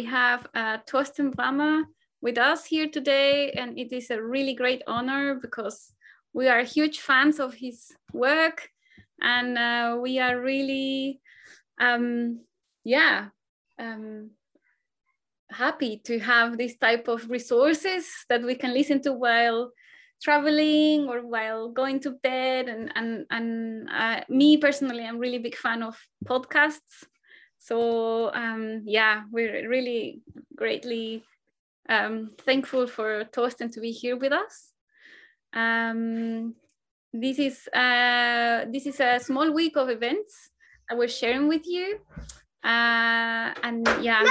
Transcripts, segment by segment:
We have uh, Torsten Brammer with us here today, and it is a really great honor because we are huge fans of his work, and uh, we are really, um, yeah, um, happy to have this type of resources that we can listen to while traveling or while going to bed. And and and uh, me personally i'm really big fan of podcasts so um, yeah, we're really greatly um, thankful for Torsten to be here with us. Um, this is uh, this is a small week of events that we're sharing with you, uh, and yeah.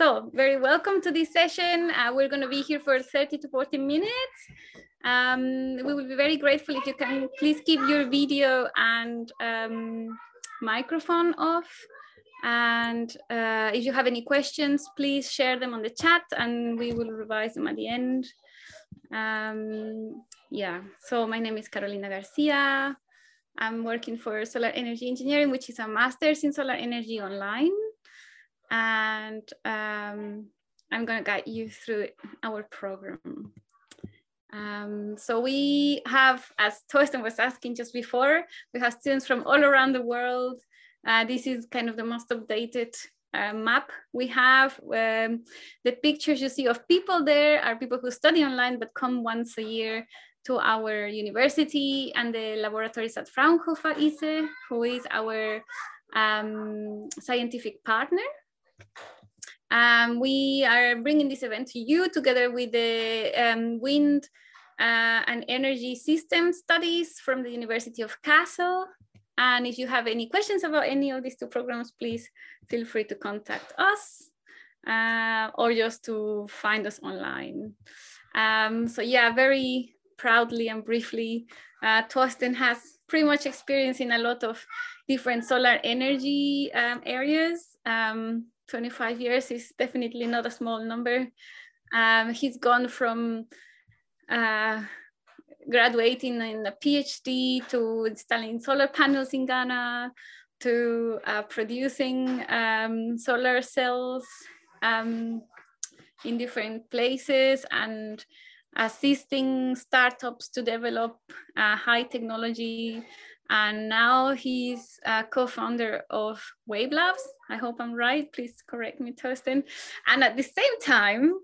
So very welcome to this session. Uh, we're going to be here for 30 to 40 minutes. Um, we will be very grateful if you can please keep your video and um, microphone off. And uh, if you have any questions, please share them on the chat and we will revise them at the end. Um, yeah, so my name is Carolina Garcia. I'm working for Solar Energy Engineering, which is a master's in solar energy online and um, I'm going to guide you through our program. Um, so we have, as Torsten was asking just before, we have students from all around the world. Uh, this is kind of the most updated uh, map we have. Um, the pictures you see of people there are people who study online but come once a year to our university and the laboratories at Fraunhofer ISE, who is our um, scientific partner um, we are bringing this event to you together with the um, wind uh, and energy system studies from the University of Kassel. And if you have any questions about any of these two programs, please feel free to contact us uh, or just to find us online. Um, so yeah, very proudly and briefly, uh, Torsten has pretty much experience in a lot of different solar energy um, areas. Um, 25 years is definitely not a small number. Um, he's gone from uh, graduating in a PhD to installing solar panels in Ghana to uh, producing um, solar cells um, in different places and assisting startups to develop uh, high technology and now he's a co-founder of Wave Labs. I hope I'm right. Please correct me, Torsten. And at the same time,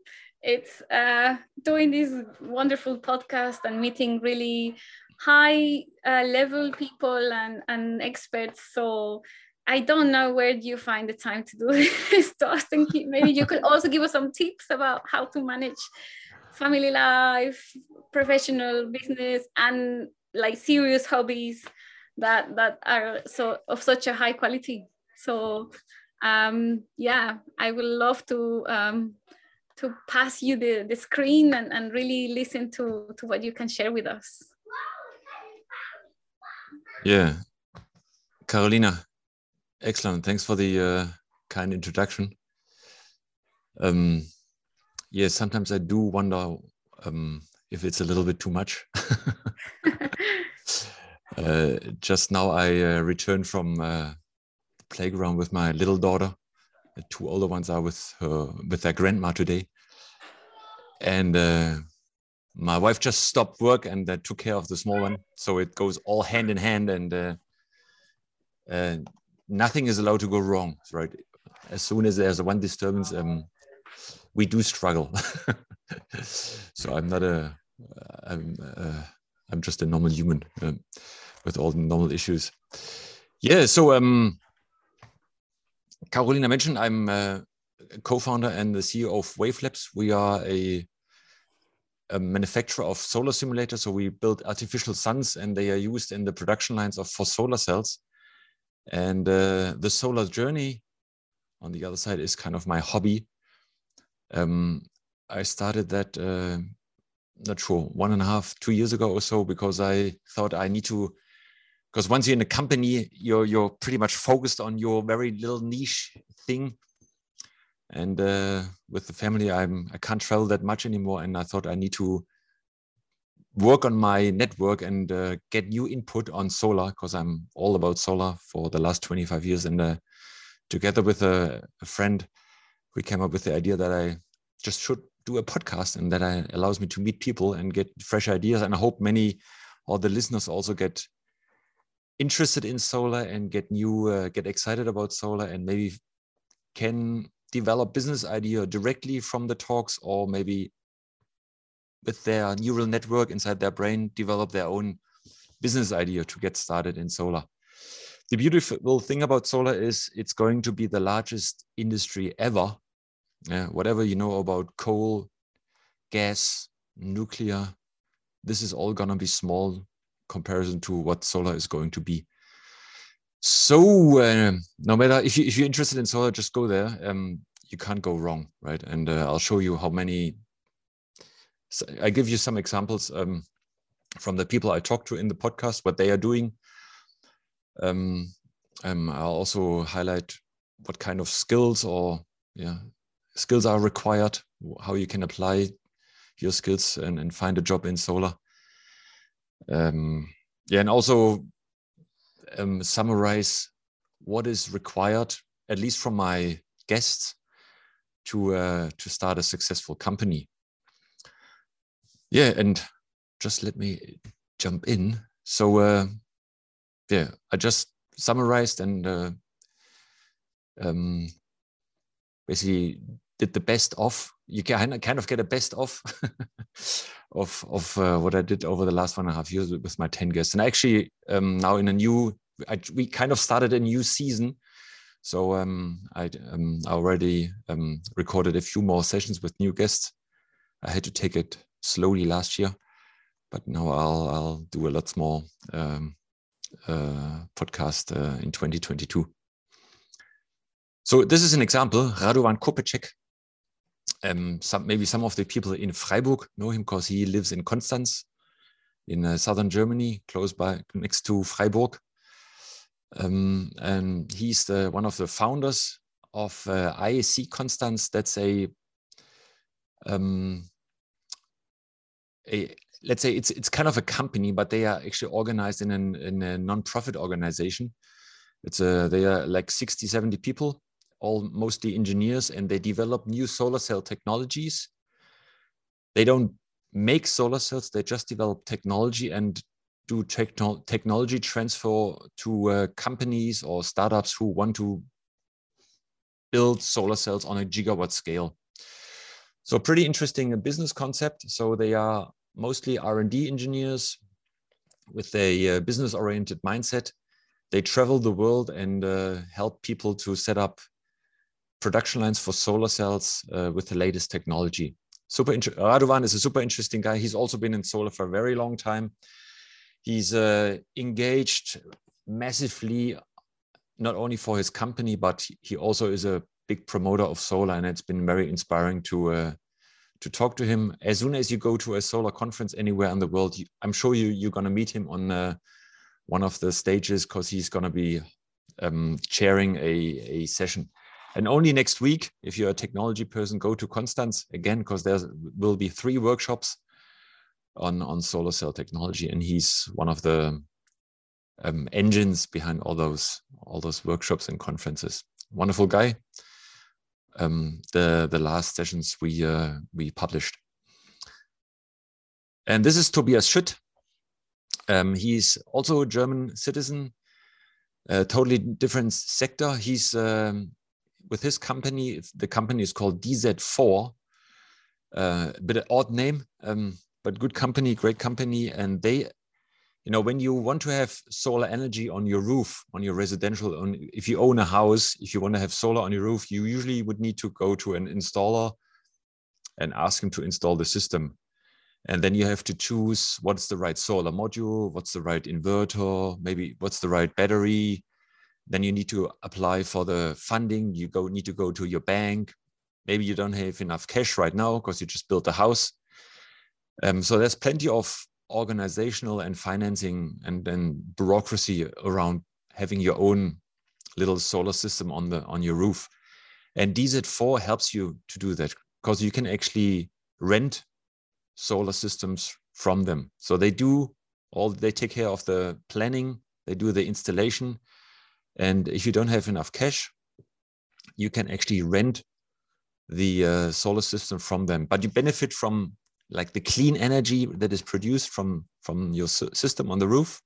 it's uh, doing this wonderful podcast and meeting really high uh, level people and, and experts. So I don't know where do you find the time to do this, Torsten. Maybe you could also give us some tips about how to manage family life, professional business, and like serious hobbies that that are so of such a high quality. So um, yeah, I would love to um, to pass you the, the screen and, and really listen to, to what you can share with us. Yeah, Carolina, excellent. Thanks for the uh, kind introduction. Um, yeah, sometimes I do wonder um, if it's a little bit too much. Uh, just now I uh, returned from uh, the playground with my little daughter. The two older ones are with her with their grandma today, and uh, my wife just stopped work and uh, took care of the small one. So it goes all hand in hand, and nothing is allowed to go wrong. Right, as soon as there's one disturbance, um, we do struggle. so I'm not a I'm I'm just a normal human. Um, with all the normal issues. Yeah, so um, Carolina mentioned I'm a co-founder and the CEO of WaveLabs. We are a, a, manufacturer of solar simulators. So we build artificial suns and they are used in the production lines of for solar cells. And uh, the solar journey on the other side is kind of my hobby. Um, I started that uh, not sure one and a half two years ago or so because i thought i need to because once you're in a company, you're you're pretty much focused on your very little niche thing. And uh, with the family, I'm I can't travel that much anymore, and I thought I need to work on my network and uh, get new input on solar because I'm all about solar for the last 25 years. And uh, together with a, a, friend, we came up with the idea that I just should do a podcast and that allows me to meet people and get fresh ideas. And I hope many of the listeners also get interested in solar and get new, uh, get excited about solar and maybe can develop business idea directly from the talks or maybe with their neural network inside their brain develop their own business idea to get started in solar. The beautiful thing about solar is it's going to be the largest industry ever. Uh, whatever you know about coal, gas, nuclear, this is all going to be small comparison to what solar is going to be. So uh, no matter if you if you're interested in solar, just go there. Um, you can't go wrong, right? And uh, I'll show you how many so I give you some examples um, from the people I talked to in the podcast, what they are doing. Um, um, I'll also highlight what kind of skills or yeah skills are required, how you can apply your skills and, and find a job in solar. Um, yeah, and also um, summarize what is required, at least from my guests, to uh, to start a successful company yeah, and just let me jump in. So uh, yeah, I just summarized and uh, um, basically did the best of. You can kind of get a best of of of uh, what I did over the last one and a half years with my ten guests, and actually um, now in a new, I, we kind of started a new season. So um, I um, already um, recorded a few more sessions with new guests. I had to take it slowly last year, but now I'll I'll do a lot more um, uh, podcast uh, in 2022. So this is an example. Radovan Kopecek. Um, some, maybe some of the people in Freiburg know him because he lives in Konstanz, in uh, southern Germany, close by next to Freiburg. Um, and he's the, one of the founders of uh, ISC Konstanz. That's a um, a let's say it's it's kind of a company, but they are actually organized in an in a non-profit organization. It's a they are like 60, 70 people, all mostly engineers, and they develop new solar cell technologies. They don't make solar cells; they just develop technology and do techno technology transfer to uh, companies or startups who want to build solar cells on a gigawatt scale. So pretty interesting business concept. So they are mostly R&D engineers with a uh, business-oriented mindset. They travel the world and uh, help people to set up production lines for solar cells uh, with the latest technology. Super Radovan is a super interesting guy. He's also been in solar for a very long time. He's uh, engaged massively, not only for his company, but he also is a big promoter of solar, and it's been very inspiring to uh, to talk to him. As soon as you go to a solar conference anywhere in the world, I'm sure you you're gonna meet him on uh, one of the stages because he's gonna be um, chairing a a session. And only next week, if you're a technology person, go to Konstanz again because there will be three workshops on on solar cell technology, and he's one of the um, engines behind all those all those workshops and conferences. Wonderful guy um, the the last sessions we uh, we published. And this is Tobias Schütt. Um, he's also a German citizen, a totally different sector. He's um, with his company. The company is called DZ4. Uh, a bit odd name, um, but good company, great company, and they you know when you want to have solar energy on your roof on your residential on if you own a house if you want to have solar on your roof you usually would need to go to an installer and ask him to install the system and then you have to choose what's the right solar module what's the right inverter maybe what's the right battery then you need to apply for the funding you go need to go to your bank maybe you don't have enough cash right now because you just built a house um, so there's plenty of organizational and financing and then bureaucracy around having your own little solar system on the on your roof and dz4 helps you to do that because you can actually rent solar systems from them. So they do all, they take care of the planning, they do the installation. And if you don't have enough cash, you can actually rent the uh, solar system from them. But you benefit from like the clean energy that is produced from from your system on the roof.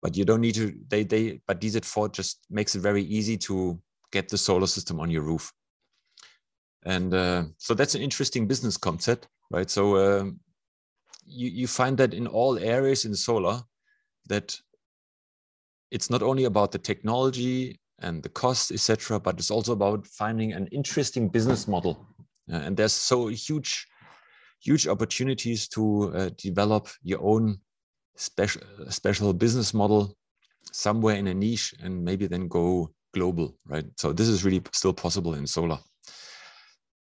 But you don't need to. They they but DZ4 just makes it very easy to get the solar system on your roof. And uh, so that's an interesting business concept, right? So uh, you, you find that in all areas in solar that it's not only about the technology and the cost, etc., but it's also about finding an interesting business model. Uh, and there's so huge, huge opportunities to uh, develop your own special special business model somewhere in a niche and maybe then go global, right? So this is really still possible in solar.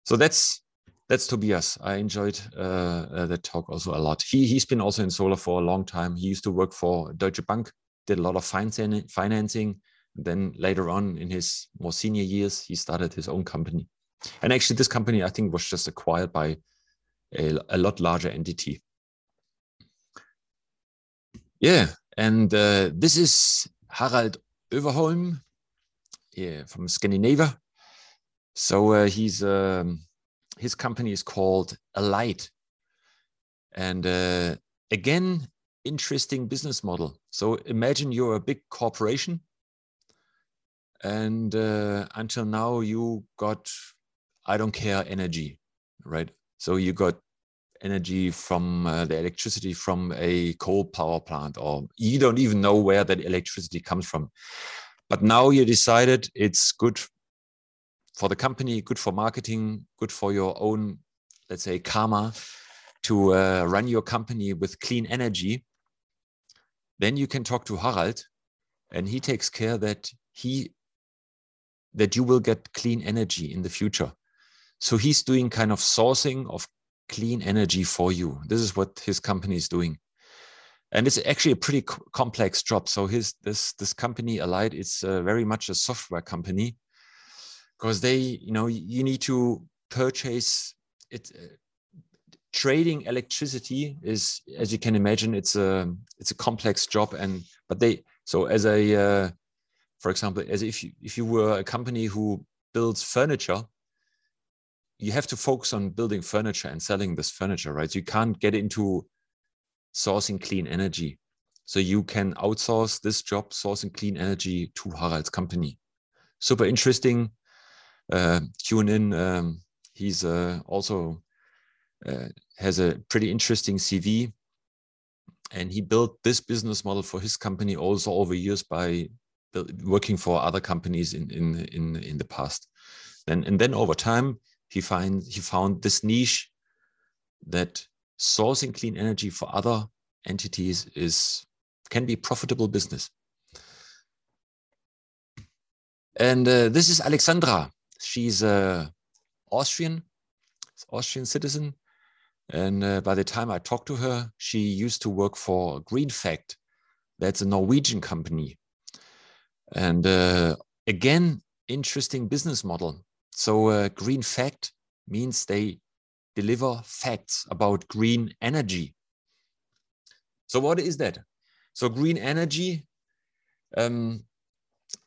So that's that's Tobias. I enjoyed uh, uh, that talk also a lot. He he's been also in solar for a long time. He used to work for Deutsche Bank, did a lot of financing. Then later on in his more senior years, he started his own company. And actually, this company I think was just acquired by a, a lot larger entity. Yeah, and uh, this is Harald Överholm yeah, from Scandinavia. So uh, he's um, his company is called Alight, and uh, again, interesting business model. So imagine you're a big corporation, and uh, until now you got, I don't care, energy, right? So you got energy from uh, the electricity from a coal power plant, or you don't even know where that electricity comes from. But now you decided it's good for the company, good for marketing, good for your own, let's say, karma to uh, run your company with clean energy, then you can talk to Harald and he takes care that he that you will get clean energy in the future. So he's doing kind of sourcing of clean energy for you. This is what his company is doing. And it's actually a pretty complex job. So his this this company Alight, it's uh, very much a software company because they you know you need to purchase it uh, trading electricity is as you can imagine it's a it's a complex job and but they so as a uh, for example as if you, if you were a company who builds furniture you have to focus on building furniture and selling this furniture right? You can't get into sourcing clean energy. So you can outsource this job sourcing clean energy to harald's company. Super interesting. Uh, tune in. Um, he's uh, also uh, has a pretty interesting CV, and he built this business model for his company also over years by working for other companies in in in in the past. And and then over time, he find he found this niche that sourcing clean energy for other entities is can be profitable business. And uh, this is Alexandra. She's a Austrian, Austrian citizen. And uh, by the time I talked to her, she used to work for GreenFact. That's a Norwegian company. And uh, again, interesting business model. So uh, GreenFact means they deliver facts about green energy. So what is that? So green energy, um,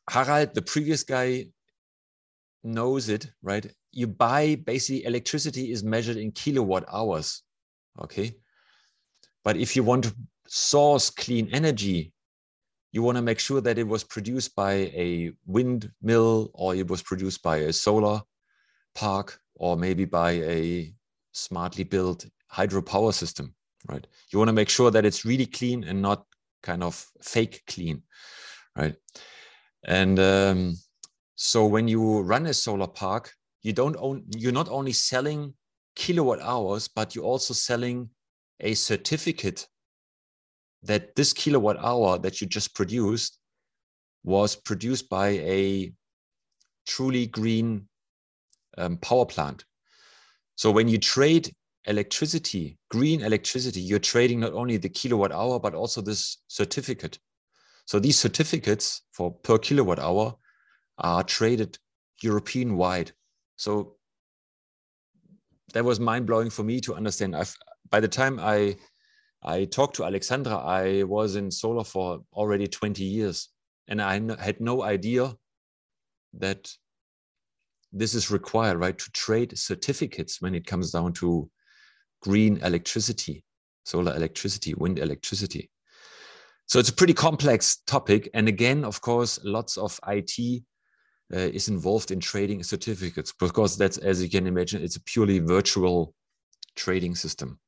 Harald, the previous guy, knows it, right? You buy basically electricity is measured in kilowatt hours. Okay. But if you want to source clean energy, you want to make sure that it was produced by a windmill or it was produced by a solar park or maybe by a smartly built hydropower system, right? You want to make sure that it's really clean and not kind of fake clean, right? And um, so when you run a solar park, you don't own, you're not only selling kilowatt hours, but you're also selling a certificate that this kilowatt hour that you just produced was produced by a truly green um, power plant. So when you trade electricity, green electricity, you're trading not only the kilowatt hour, but also this certificate. So these certificates for per kilowatt hour are traded European wide. So that was mind blowing for me to understand. I've, by the time I I talked to Alexandra. I was in solar for already 20 years, and I had no idea that this is required, right, to trade certificates when it comes down to green electricity, solar electricity, wind electricity. So it's a pretty complex topic. And again, of course, lots of IT uh, is involved in trading certificates because that's, as you can imagine, it's a purely virtual trading system.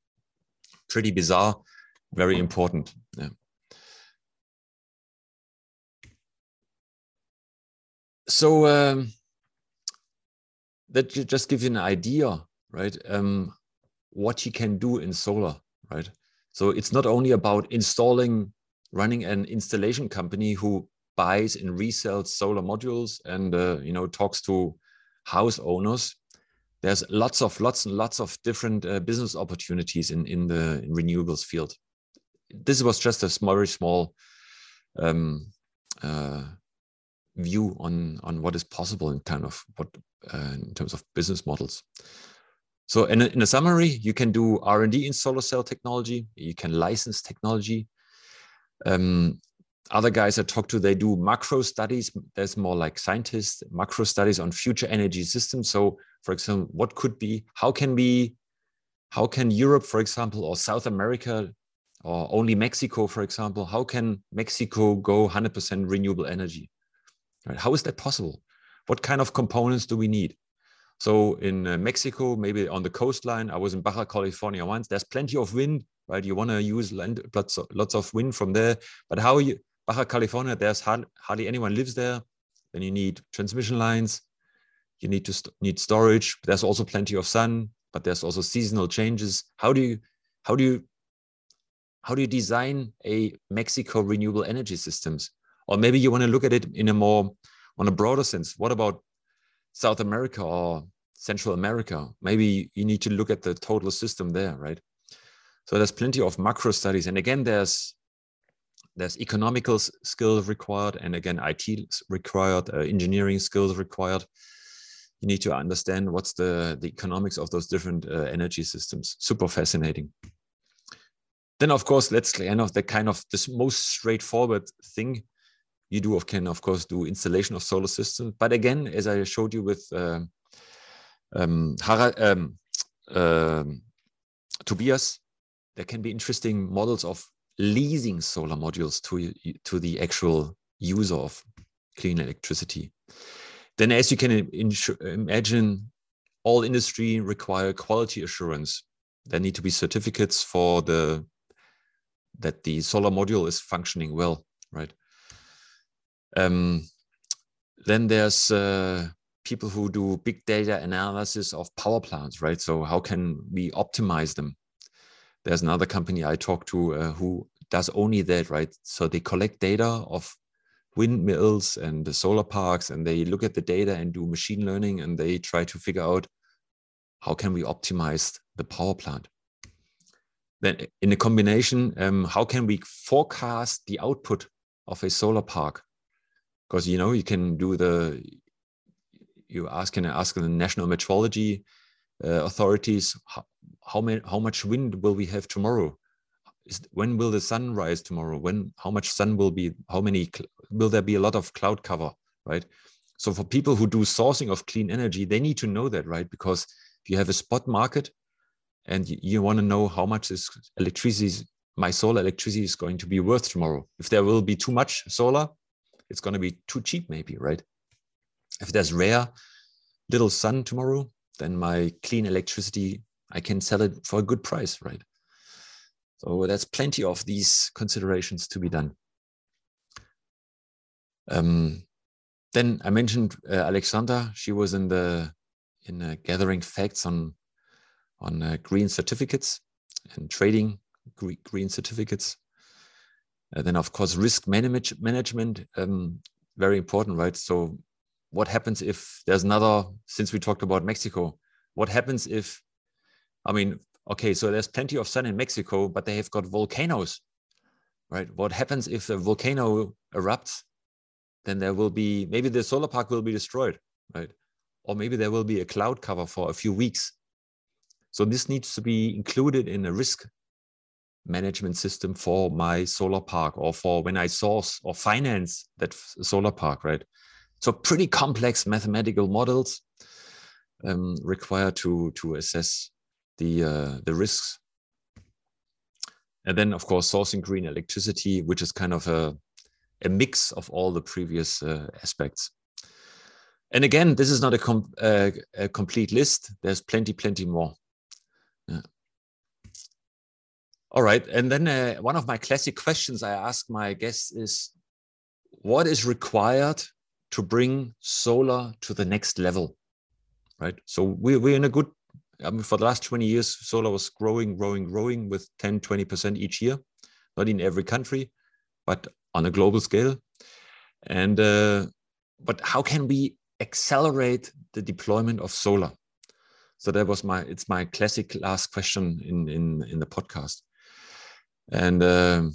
Pretty bizarre, very important. Yeah. So um, that just gives you an idea, right? Um, what you can do in solar, right? So it's not only about installing, running an installation company who buys and resells solar modules and uh, you know talks to house owners. There's lots of lots and lots of different uh, business opportunities in in the renewables field. This was just a small, very small um, uh, view on on what is possible in kind of what uh, in terms of business models. So in a, in a summary, you can do R&D in solar cell technology. You can license technology. Um, other guys I talk to, they do macro studies. There's more like scientists, macro studies on future energy systems. So for example, what could be, how can we, how can Europe, for example, or South America, or only Mexico, for example, how can Mexico go 100% renewable energy? Right? How is that possible? What kind of components do we need? So in uh, Mexico, maybe on the coastline, I was in Baja California once. There's plenty of wind, right? You want to use land, lots of, lots of wind from there. But how you Baja California? There's hard, hardly anyone lives there. Then you need transmission lines. You need to st need storage. There's also plenty of sun, but there's also seasonal changes. How do you how do you how do you design a Mexico renewable energy systems? Or maybe you want to look at it in a more on a broader sense. What about South America or Central America. Maybe you need to look at the total system there, right? So there's plenty of macro studies, and again, there's there's economical skills required, and again, IT required, uh, engineering skills required. You need to understand what's the the economics of those different uh, energy systems. Super fascinating. Then, of course, let's kind of the kind of this most straightforward thing you do of can of course do installation of solar systems but again as i showed you with uh, um, um, uh, tobias there can be interesting models of leasing solar modules to to the actual user of clean electricity then as you can imagine all industry require quality assurance there need to be certificates for the that the solar module is functioning well right um, then there's uh, people who do big data analysis of power plants, right? So how can we optimize them? There's another company I talked to uh, who does only that, right? So they collect data of windmills and the solar parks, and they look at the data and do machine learning, and they try to figure out how can we optimize the power plant. Then in a combination, um, how can we forecast the output of a solar park? because you know you can do the you ask and ask the national meteorology uh, authorities how, how, how much wind will we have tomorrow Is, when will the sun rise tomorrow when how much sun will be how many will there be a lot of cloud cover right so for people who do sourcing of clean energy they need to know that right because if you have a spot market and you, you want to know how much is electricity my solar electricity is going to be worth tomorrow if there will be too much solar it's going to be too cheap, maybe, right? If there's rare little sun tomorrow, then my clean electricity, I can sell it for a good price, right? So there's plenty of these considerations to be done. Um, then I mentioned uh, Alexandra. She was in the in uh, gathering facts on on uh, green certificates and trading green certificates. Uh, then, of course, risk manage management, um, very important, right? So, what happens if there's another, since we talked about Mexico, what happens if, I mean, okay, so there's plenty of sun in Mexico, but they have got volcanoes, right? What happens if a volcano erupts? Then there will be, maybe the solar park will be destroyed, right? Or maybe there will be a cloud cover for a few weeks. So, this needs to be included in a risk management system for my solar park or for when I source or finance that solar park, right? So pretty complex mathematical models um, to to assess the uh, the risks. And then, of course, sourcing green electricity, which is kind of a a mix of all the previous uh, aspects. And again, this is not a, com uh, a complete list. There's plenty, plenty more. Yeah. All right. And then uh, one of my classic questions I ask my guests is what is required to bring solar to the next level? Right. So we, we're in a good, I mean, for the last 20 years, solar was growing, growing, growing with 10, 20% each year, not in every country, but on a global scale. And, uh, but how can we accelerate the deployment of solar? So that was my, it's my classic last question in, in, in the podcast. And um,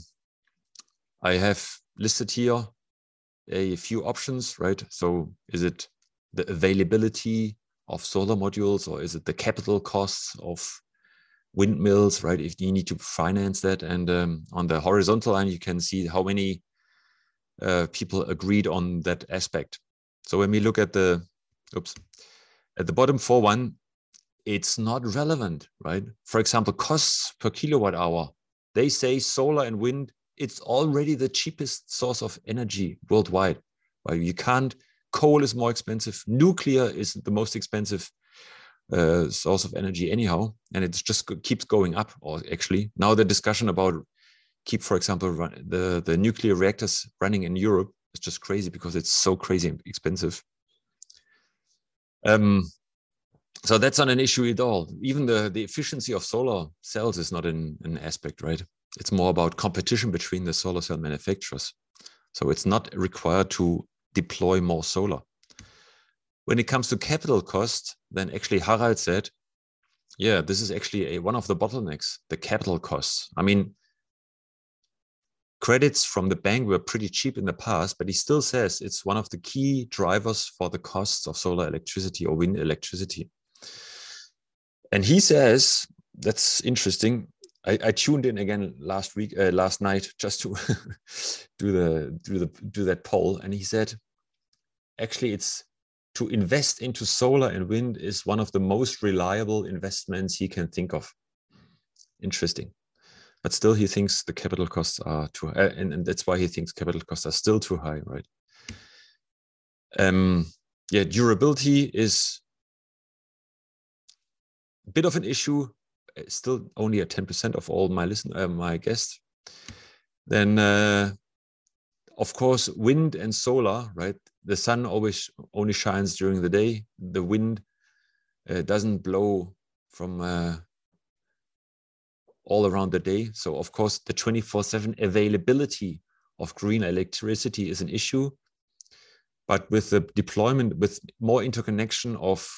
I have listed here a few options, right? So is it the availability of solar modules or is it the capital costs of windmills, right? If you need to finance that. And um, on the horizontal line, you can see how many uh, people agreed on that aspect. So when we look at the, oops, at the bottom for one, it's not relevant, right? For example, costs per kilowatt hour they say solar and wind, it's already the cheapest source of energy worldwide. Right? You can't, coal is more expensive, nuclear is the most expensive uh, source of energy anyhow, and it just keeps going up. Or actually, now the discussion about keep, for example, run, the the nuclear reactors running in Europe is just crazy because it's so crazy expensive. Um, so that's not an issue at all. Even the, the efficiency of solar cells is not an, an aspect, right? It's more about competition between the solar cell manufacturers. So it's not required to deploy more solar. When it comes to capital cost, then actually Harald said, yeah, this is actually a, one of the bottlenecks, the capital costs. I mean, credits from the bank were pretty cheap in the past, but he still says it's one of the key drivers for the costs of solar electricity or wind electricity. And he says, that's interesting. I, I tuned in again last week, uh, last night, just to do the do the do that poll, and he said, actually, it's to invest into solar and wind is one of the most reliable investments he can think of. Interesting, but still, he thinks the capital costs are too, uh, and, and that's why he thinks capital costs are still too high, right? Um, yeah, durability is a bit of an issue. Still only at 10% of all my listen uh, my guests. Then uh, of course wind and solar, right? The sun always only shines during the day. The wind uh, doesn't blow from uh, all around the day. So of course the 24/7 availability of green electricity is an issue. But with the deployment, with more interconnection of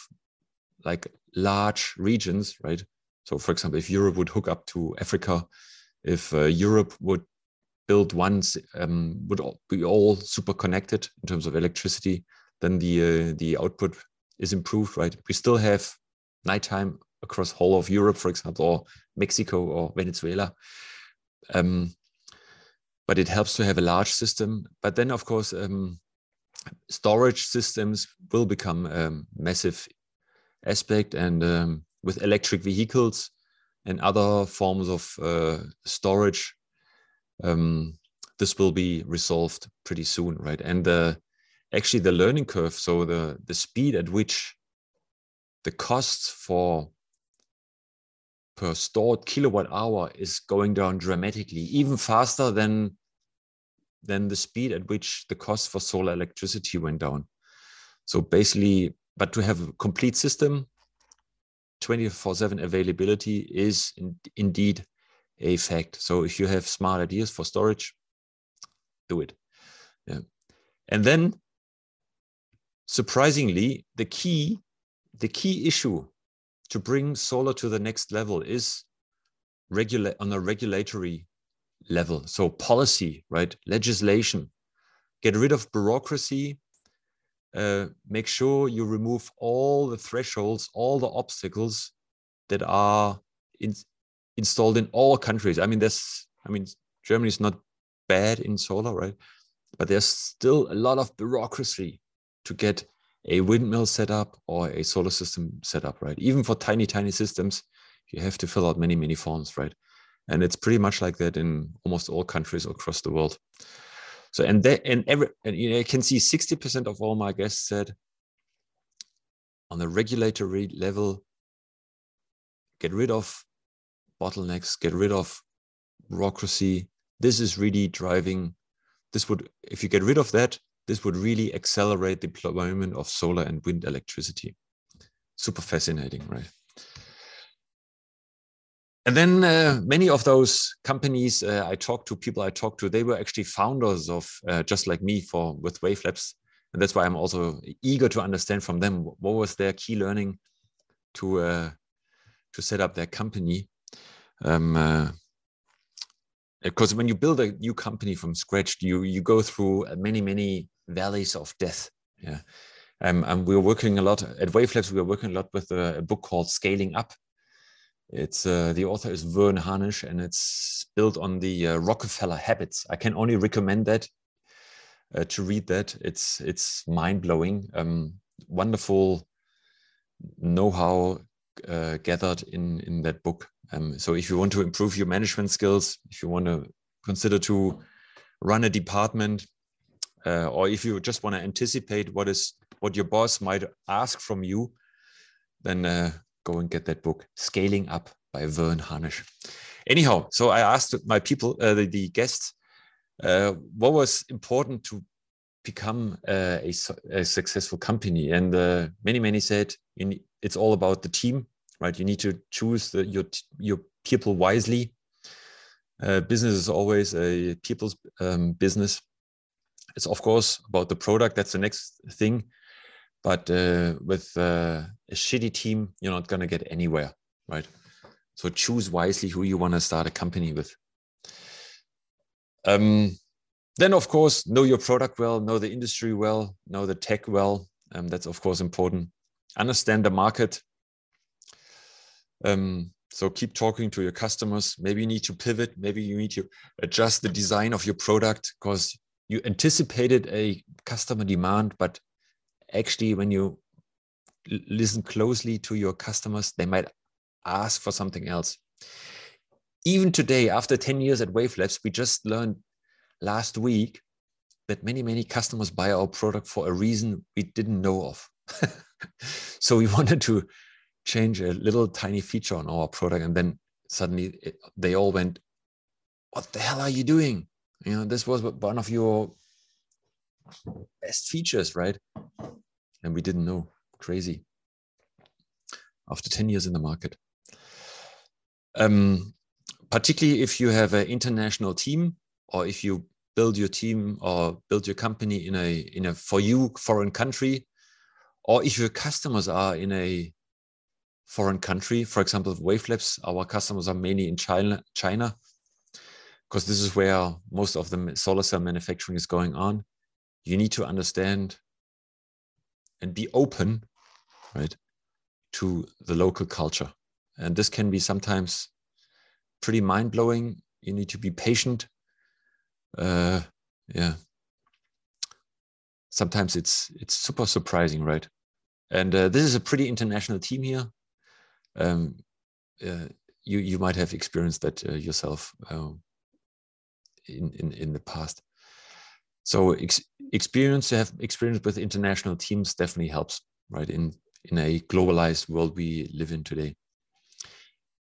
like large regions, right? So, for example, if Europe would hook up to Africa, if uh, Europe would build one, um, would be all super connected in terms of electricity, then the uh, the output is improved, right? We still have nighttime across whole of Europe, for example, or Mexico or Venezuela. Um, but it helps to have a large system. But then, of course, um, storage systems will become a massive aspect and um, with electric vehicles and other forms of uh, storage um, this will be resolved pretty soon right? And the actually the learning curve so the the speed at which the costs for per stored kilowatt hour is going down dramatically even faster than than the speed at which the cost for solar electricity went down. So basically but to have a complete system 24/7 availability is in, indeed a fact. So if you have smart ideas for storage, do it. Yeah. And then surprisingly, the key the key issue to bring solar to the next level is regulate on a regulatory level. So policy, right? Legislation. Get rid of bureaucracy uh, make sure you remove all the thresholds, all the obstacles that are in, installed in all countries. I mean, there's, I mean, Germany is not bad in solar, right? But there's still a lot of bureaucracy to get a windmill set up or a solar system set up, right? Even for tiny, tiny systems, you have to fill out many, many forms, right? And it's pretty much like that in almost all countries across the world. So, and they, and every, and you know, you can see 60% of all my guests said on the regulatory level, get rid of bottlenecks, get rid of bureaucracy. This is really driving. This would, if you get rid of that, this would really accelerate the deployment of solar and wind electricity. Super fascinating, right? And then uh, many of those companies uh, I talked to, people I talked to, they were actually founders of uh, just like me for with Wavelabs, and that's why I'm also eager to understand from them what was their key learning to uh, to set up their company. Um, because uh, when you build a new company from scratch, you you go through many many valleys of death. Yeah, um, and we're working a lot at Wavelabs. We are working a lot with a, a book called Scaling Up it's uh, the author is Verne Harnish, and it's built on the uh, Rockefeller habits. I can only recommend that uh, to read that. It's it's mind blowing, um, wonderful know-how uh, gathered in in that book. Um, so if you want to improve your management skills, if you want to consider to run a department, uh, or if you just want to anticipate what is what your boss might ask from you, then uh, go and get that book, Scaling Up by Verne Harnish. Anyhow, so I asked my people, uh, the, the, guests, uh, what was important to become uh, a, a, successful company, and uh, many many said need, it's all about the team, right? You need to choose the, your your people wisely. Uh, business is always a people's um, business. It's of course about the product. That's the next thing but uh, with uh, a shitty team, you're not going to get anywhere, right? So choose wisely who you want to start a company with. Um, then, of course, know your product well, know the industry well, know the tech well. Um, that's, of course, important. Understand the market. Um, so keep talking to your customers. Maybe you need to pivot. Maybe you need to adjust the design of your product because you anticipated a customer demand, but actually when you listen closely to your customers they might ask for something else. Even today after 10 years at wavelabs we just learned last week that many many customers buy our product for a reason we didn't know of. So we wanted to change a little tiny feature on our product and then suddenly it, they all went what the hell are you doing? You know this was one of your best features right and we didn't know. Crazy. After 10 years in the market. Um, particularly if you have an international team or if you build your team or build your company in a in a for you foreign country or if your customers are in a foreign country for example wavelabs our customers are mainly in china china because this is where most of the solar cell manufacturing is going on you need to understand and be open, right, to the local culture. And this can be sometimes pretty mind blowing. You need to be patient. Uh, yeah. Sometimes it's it's super surprising, right? And uh, this is a pretty international team here. Um, uh, you you might have experienced that uh, yourself uh, in, in in the past so ex experience to have experience with international teams definitely helps right in in a globalized world we live in today.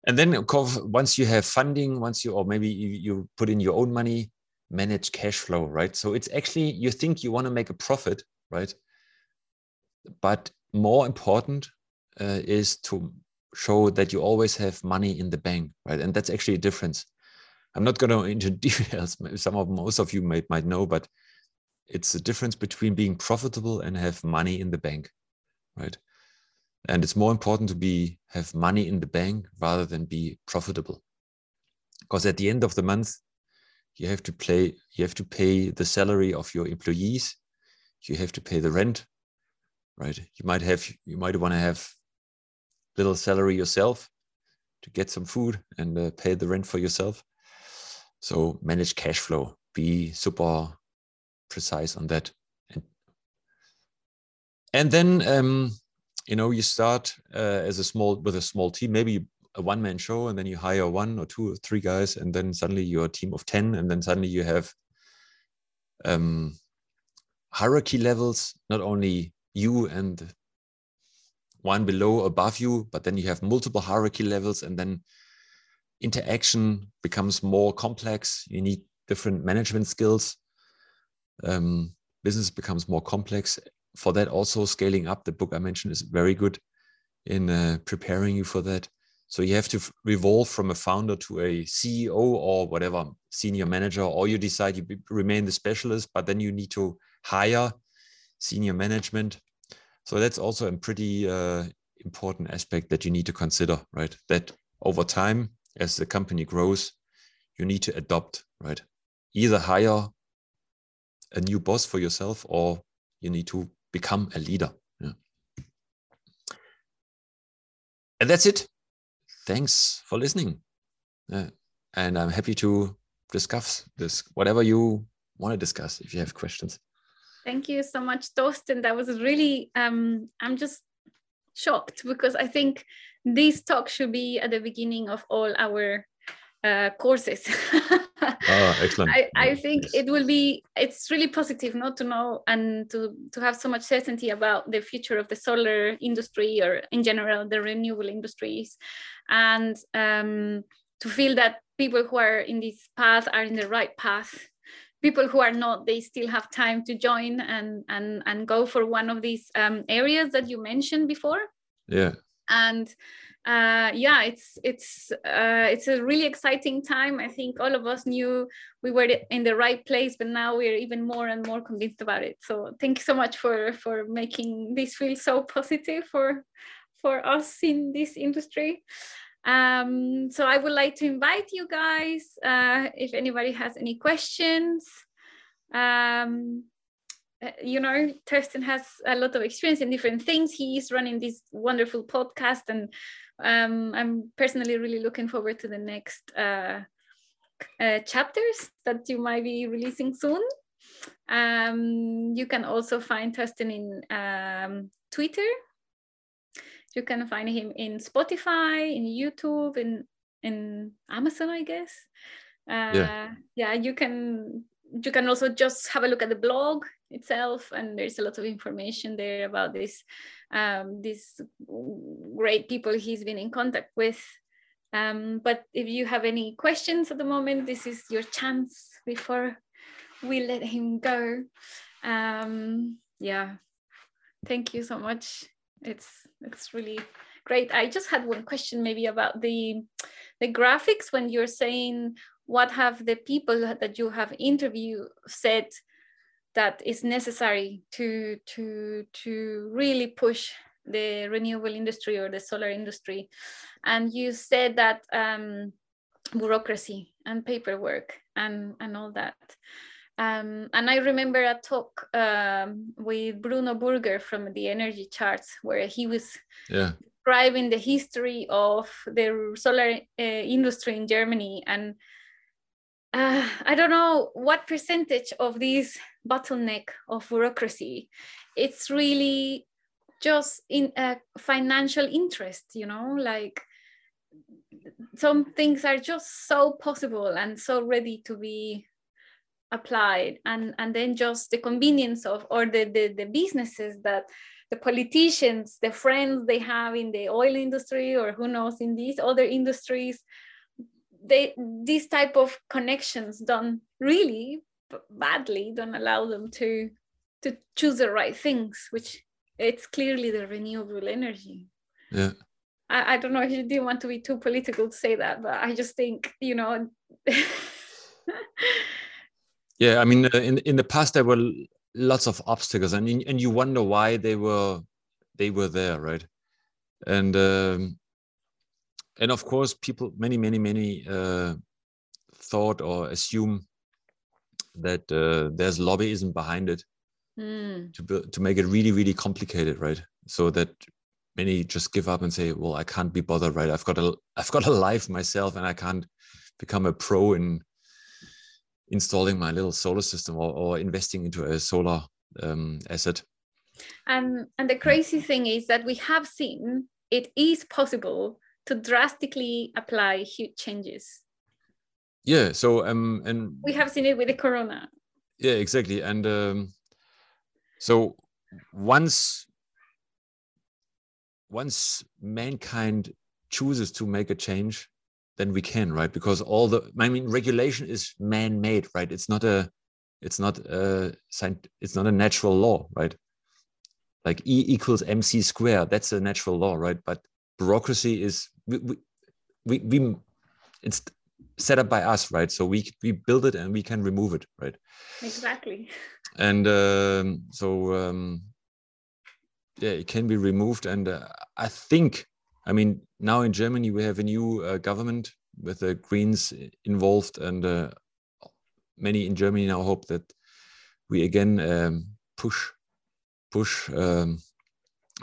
And then of course once you have funding once you or maybe you, you put in your own money manage cash flow right? So it's actually you think you want to make a profit right? But more important uh, is to show that you always have money in the bank right? And that's actually a difference. I'm not going to into details some of most of you might might know but it's the difference between being profitable and have money in the bank right and it's more important to be have money in the bank rather than be profitable because at the end of the month you have to play you have to pay the salary of your employees you have to pay the rent right you might have you might want to have little salary yourself to get some food and uh, pay the rent for yourself. So manage cash flow. Be super precise on that. And, and then um, you know you start uh, as a small with a small team, maybe a one man show, and then you hire one or two or three guys, and then suddenly you're a team of ten, and then suddenly you have um, hierarchy levels, not only you and one below above you, but then you have multiple hierarchy levels, and then interaction becomes more complex. You need different management skills. Um, business becomes more complex. For that, also scaling up, the book I mentioned is very good in uh, preparing you for that. So you have to revolve from a founder to a CEO or whatever senior manager, or you decide you remain the specialist, but then you need to hire senior management. So that's also a pretty uh, important aspect that you need to consider, right? That over time, as the company grows, you need to adopt, right? Either hire a new boss for yourself or you need to become a leader. Yeah. And that's it. Thanks for listening. And I'm happy to discuss this, whatever you want to discuss if you have questions. Thank you so much, Torsten. That was really, um, I'm just shocked because I think this talk should be at the beginning of all our uh, courses. oh, excellent. I, I think yes. it will be, it's really positive not to know and to, to have so much certainty about the future of the solar industry or in general, the renewable industries. And um, to feel that people who are in this path are in the right path people who are not they still have time to join and and and go for one of these um, areas that you mentioned before yeah and uh, yeah it's it's uh, it's a really exciting time i think all of us knew we were in the right place but now we're even more and more convinced about it so thank you so much for for making this feel so positive for for us in this industry um, so I would like to invite you guys, uh, if anybody has any questions. Um, uh, you know, Torsten has a lot of experience in different things. He is running this wonderful podcast, and um, I'm personally really looking forward to the next uh, uh, chapters that you might be releasing soon. Um, you can also find Torsten in um, Twitter you can find him in Spotify, in YouTube, in in Amazon, I guess. Uh, yeah. yeah, you can you can also just have a look at the blog itself, and there's a lot of information there about this um, these great people he's been in contact with. Um, but if you have any questions at the moment, this is your chance before we let him go. Um, yeah, thank you so much it's it's really great. I just had one question maybe about the the graphics when you're saying what have the people that you have interviewed said that is necessary to to to really push the renewable industry or the solar industry and you said that um, bureaucracy and paperwork and and all that um, and I remember a talk um, with Bruno Burger from the Energy Charts, where he was yeah. describing the history of the solar uh, industry in Germany. And uh, I don't know what percentage of this bottleneck of bureaucracy, it's really just in a financial interest, you know, like some things are just so possible and so ready to be applied and and then just the convenience of or the, the the businesses that the politicians the friends they have in the oil industry or who knows in these other industries they these type of connections done really badly don't allow them to to choose the right things which it's clearly the renewable energy. Yeah. I, I don't know if you didn't want to be too political to say that but i just think you know yeah i mean uh, in in the past there were lots of obstacles and and you wonder why they were they were there right? And um, and of course people many many many uh, thought or assume that uh, there's lobbyism behind it mm. to to make it really really complicated right so that many just give up and say, "Well, I can't be bothered, right? I've got a I've got a life myself, and I can't become a pro in installing my little solar system or, or investing into a solar um, asset." And and the crazy thing is that we have seen it is possible to drastically apply huge changes. Yeah. So um, and we have seen it with the corona. Yeah, exactly, and um, so once once mankind chooses to make a change then we can right because all the i mean regulation is man-made right it's not a it's not a it's not a natural law right like e equals mc square that's a natural law right but bureaucracy is we, we, we, it's set up by us right? So we we build it and we can remove it right? Exactly. And um, so um, yeah, it can be removed. And uh, I think, I mean, now in Germany we have a new uh, government with the Greens involved, and uh, many in Germany now hope that we again um, push push um,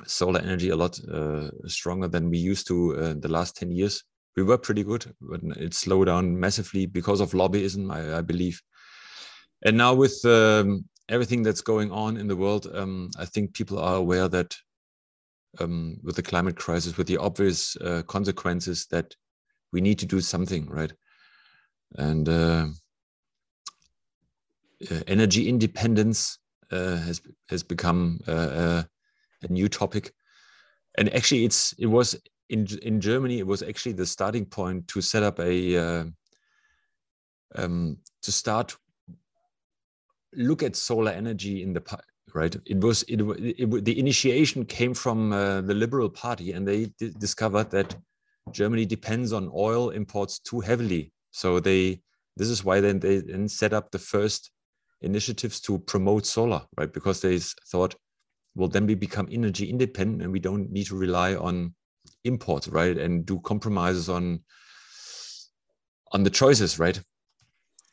solar energy a lot uh, stronger than we used to uh, the last ten years. We were pretty good, but it slowed down massively because of lobbyism, I, I believe. And now with um, everything that's going on in the world, um, I think people are aware that um, with the climate crisis, with the obvious uh, consequences, that we need to do something, right? And uh, uh, energy independence uh, has has become a new topic, and actually, it's it was in in Germany. It was actually the starting point to set up a um, to start look at solar energy in the right? It was it, it, it the initiation came from uh, the liberal party and they discovered that germany depends on oil imports too heavily. So they this is why then they then set up the first initiatives to promote solar right? Because they thought well then we become energy independent and we don't need to rely on imports right and do compromises on on the choices right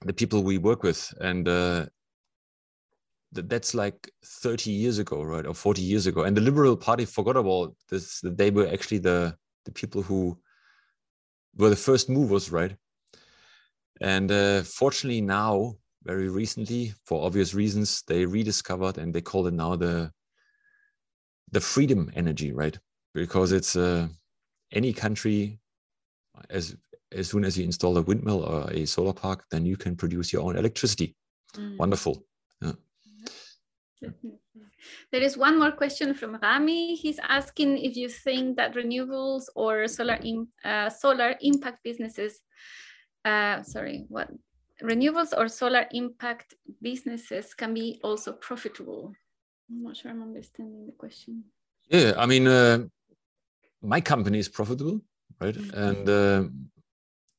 the people we work with and uh, that's like 30 years ago, right, or 40 years ago. And the Liberal Party forgot about this. that They were actually the the people who were the first movers, right? And uh, fortunately, now, very recently, for obvious reasons, they rediscovered and they call it now the the freedom energy, right? Because it's uh, any country as as soon as you install a windmill or a solar park, then you can produce your own electricity. Mm. Wonderful. Yeah. There is one more question from Rami. He's asking if you think that renewables or solar in, uh, solar impact businesses, uh, sorry, what renewables or solar impact businesses can be also profitable. I'm not sure I'm understanding the question. Yeah, I mean, uh, my company is profitable, right? Mm -hmm. And uh,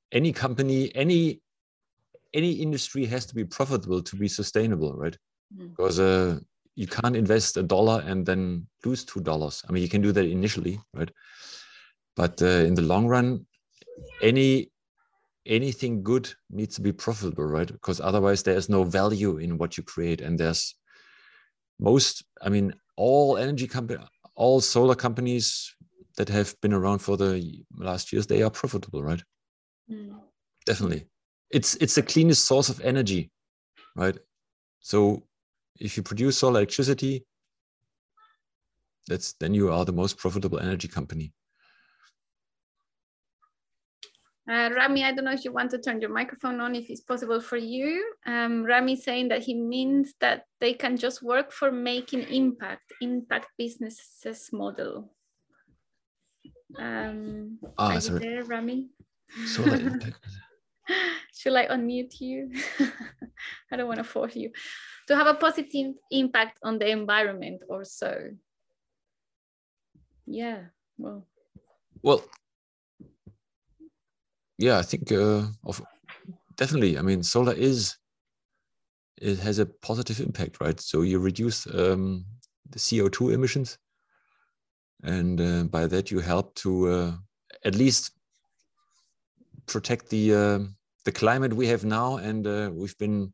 any company, any any industry has to be profitable to be sustainable, right? Mm -hmm. Because uh, you can't invest a dollar and then lose two dollars. I mean, you can do that initially, right? But uh, in the long run, any anything good needs to be profitable, right? Because otherwise, there is no value in what you create, and there's most. I mean, all energy company, all solar companies that have been around for the last years, they are profitable, right? Mm. Definitely, it's it's the cleanest source of energy, right? So if you produce solar electricity, that's then you are the most profitable energy company. Uh, Rami, I don't know if you want to turn your microphone on if it's possible for you. Um, Rami saying that he means that they can just work for making impact, impact businesses model. Um, ah, are sorry. you there, Rami? Should I unmute you? I don't want to force you to have a positive impact on the environment or so. Yeah, well. Well, yeah, I think uh, of, definitely. I mean, solar is it has a positive impact, right? So you reduce um, the CO2 emissions, and uh, by that you help to uh, at least protect the uh, the climate we have now, and uh, we've been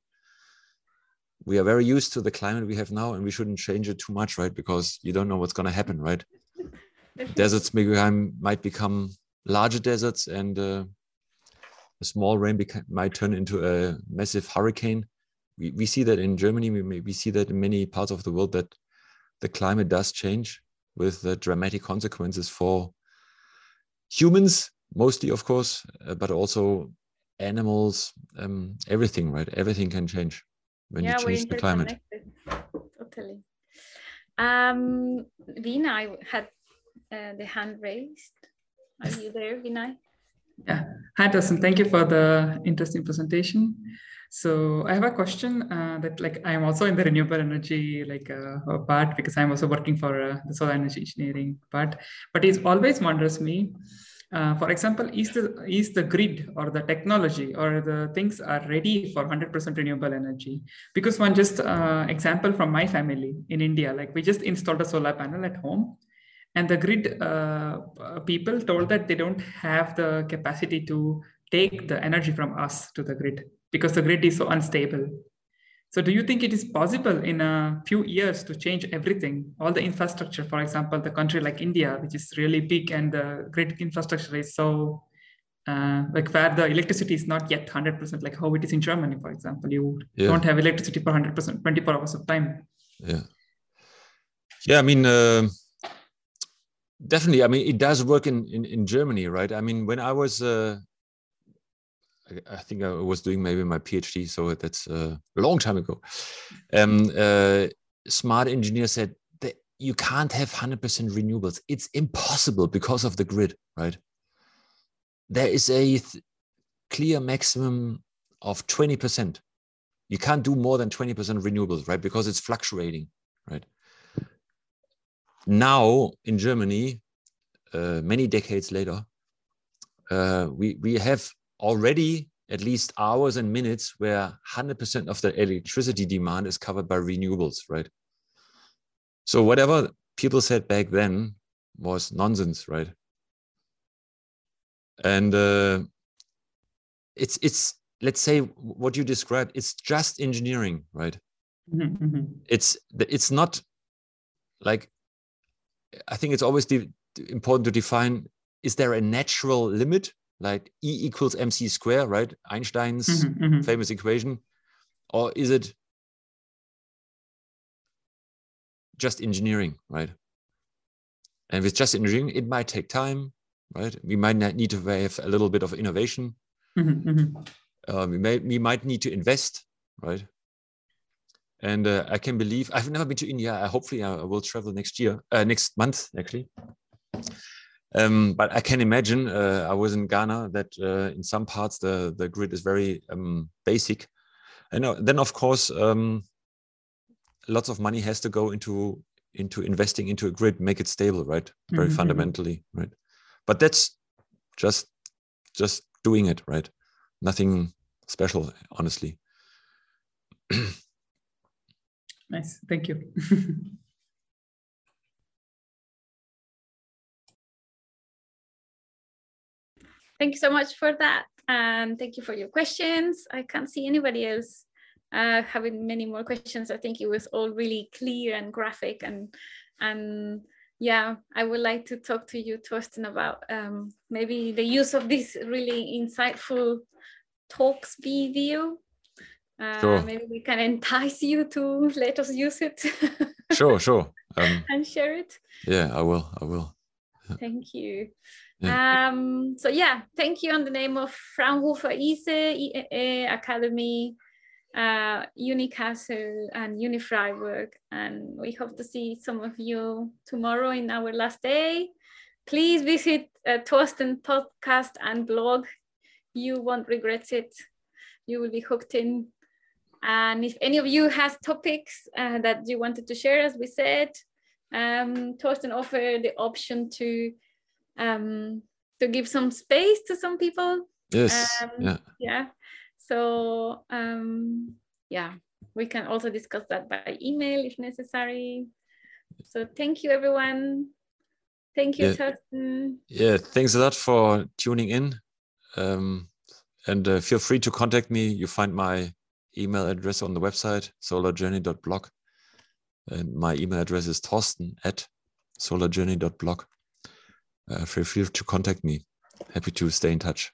we are very used to the climate we have now, and we shouldn't change it too much, right? Because you don't know what's going to happen, right? deserts become, might become larger deserts and uh, a small rain might turn into a massive hurricane. We, we see that in Germany, we, we see that in many parts of the world that the climate does change with uh, dramatic consequences for humans, mostly, of course, uh, but also animals, um, everything, right? Everything can change when yeah, you change the climate. Totally. Um, Vinay, I had uh, the hand raised. Are you there, Vinay? Yeah. Hi, Dustin. Thank you for the interesting presentation. So I have a question uh, that like I'm also in the renewable energy like uh, part because I'm also working for uh, the solar energy engineering part. But it always wonders me. Uh, for example, is the is the grid or the technology or the things are ready for 100% renewable energy? Because one just uh, example from my family in India, like we just installed a solar panel at home, and the grid uh, people told that they don't have the capacity to take the energy from us to the grid because the grid is so unstable. So do you think it is possible in a few years to change everything, all the infrastructure, for example, the country like India, which is really big and the grid infrastructure is so uh, like where the electricity is not yet 100% like how it is in Germany, for example, you yeah. don't have electricity for 100%, 24 hours of time. Yeah. Yeah, I mean, uh, definitely. I mean, it does work in, in, in Germany, right? I mean, when I was uh, I think I was doing maybe my PhD, so that's uh, a long time ago. Um, uh, smart engineer said that you can't have 100% renewables. It's impossible because of the grid, right? There is a th- clear maximum of 20%. You can't do more than 20% renewables, right? Because it's fluctuating, right? Now in Germany, uh, many decades later, uh, we we have already at least hours and minutes where 100% of the electricity demand is covered by renewables, right? So whatever people said back then was nonsense, right? And uh, it's it's let's say what you described. It's just engineering, right? Mm-hmm. mm-hmm. It's it's not like I think it's always de- important to define: is there a natural limit like E equals mc square, right? Einstein's mm-hmm, mm-hmm. famous equation, or is it just engineering, right? And with just engineering, it might take time, right? We might need to have a little bit of innovation. Mm-hmm, mm-hmm. uh, we may we might need to invest, right? And uh, I can believe I've never been to India. I, hopefully, I will travel next year, uh, next month actually. Um, but I can imagine, uh, I was in Ghana, that uh, in some parts the, the grid is very um, basic. And uh, then, of course, um, lots of money has to go into into investing into a grid, make it stable, right? Very mm-hmm. fundamentally, right? But that's just just doing it, right? Nothing special, honestly. nice, thank you. Thank you so much for that. And thank you for your questions. I can't see anybody else uh, having many more questions. I think it was all really clear and graphic and and yeah, I would like to talk to you, Torsten, about um, maybe the use of this really insightful talks video. Uh, sure. Maybe we can entice you to let us use it. sure, sure. Um, and share it. Yeah, I will. I will. Thank you. Yeah. Um, so yeah, thank you on the name of Fraunhofer ISE, IEE Academy, uh, Uni Kassel and Unifreiburg. And we hope to see some of you tomorrow in our last day. Please visit uh, Torsten podcast and blog. You won't regret it. You will be hooked in. And if any of you has topics uh, that you wanted to share, as we said, um, Torsten offered the option to um, to give some space to some people. Yes. Um, yeah. Yeah. So um, yeah, we can also discuss that by email if necessary. So thank you, everyone. Thank you, yeah. Yeah, thanks a lot for tuning in. Um, and uh, feel free to contact me. You find my email address on the website, solarjourney.blog. And my email address is torsten at solarjourney.blog. uh, feel free to contact me. Happy to stay in touch.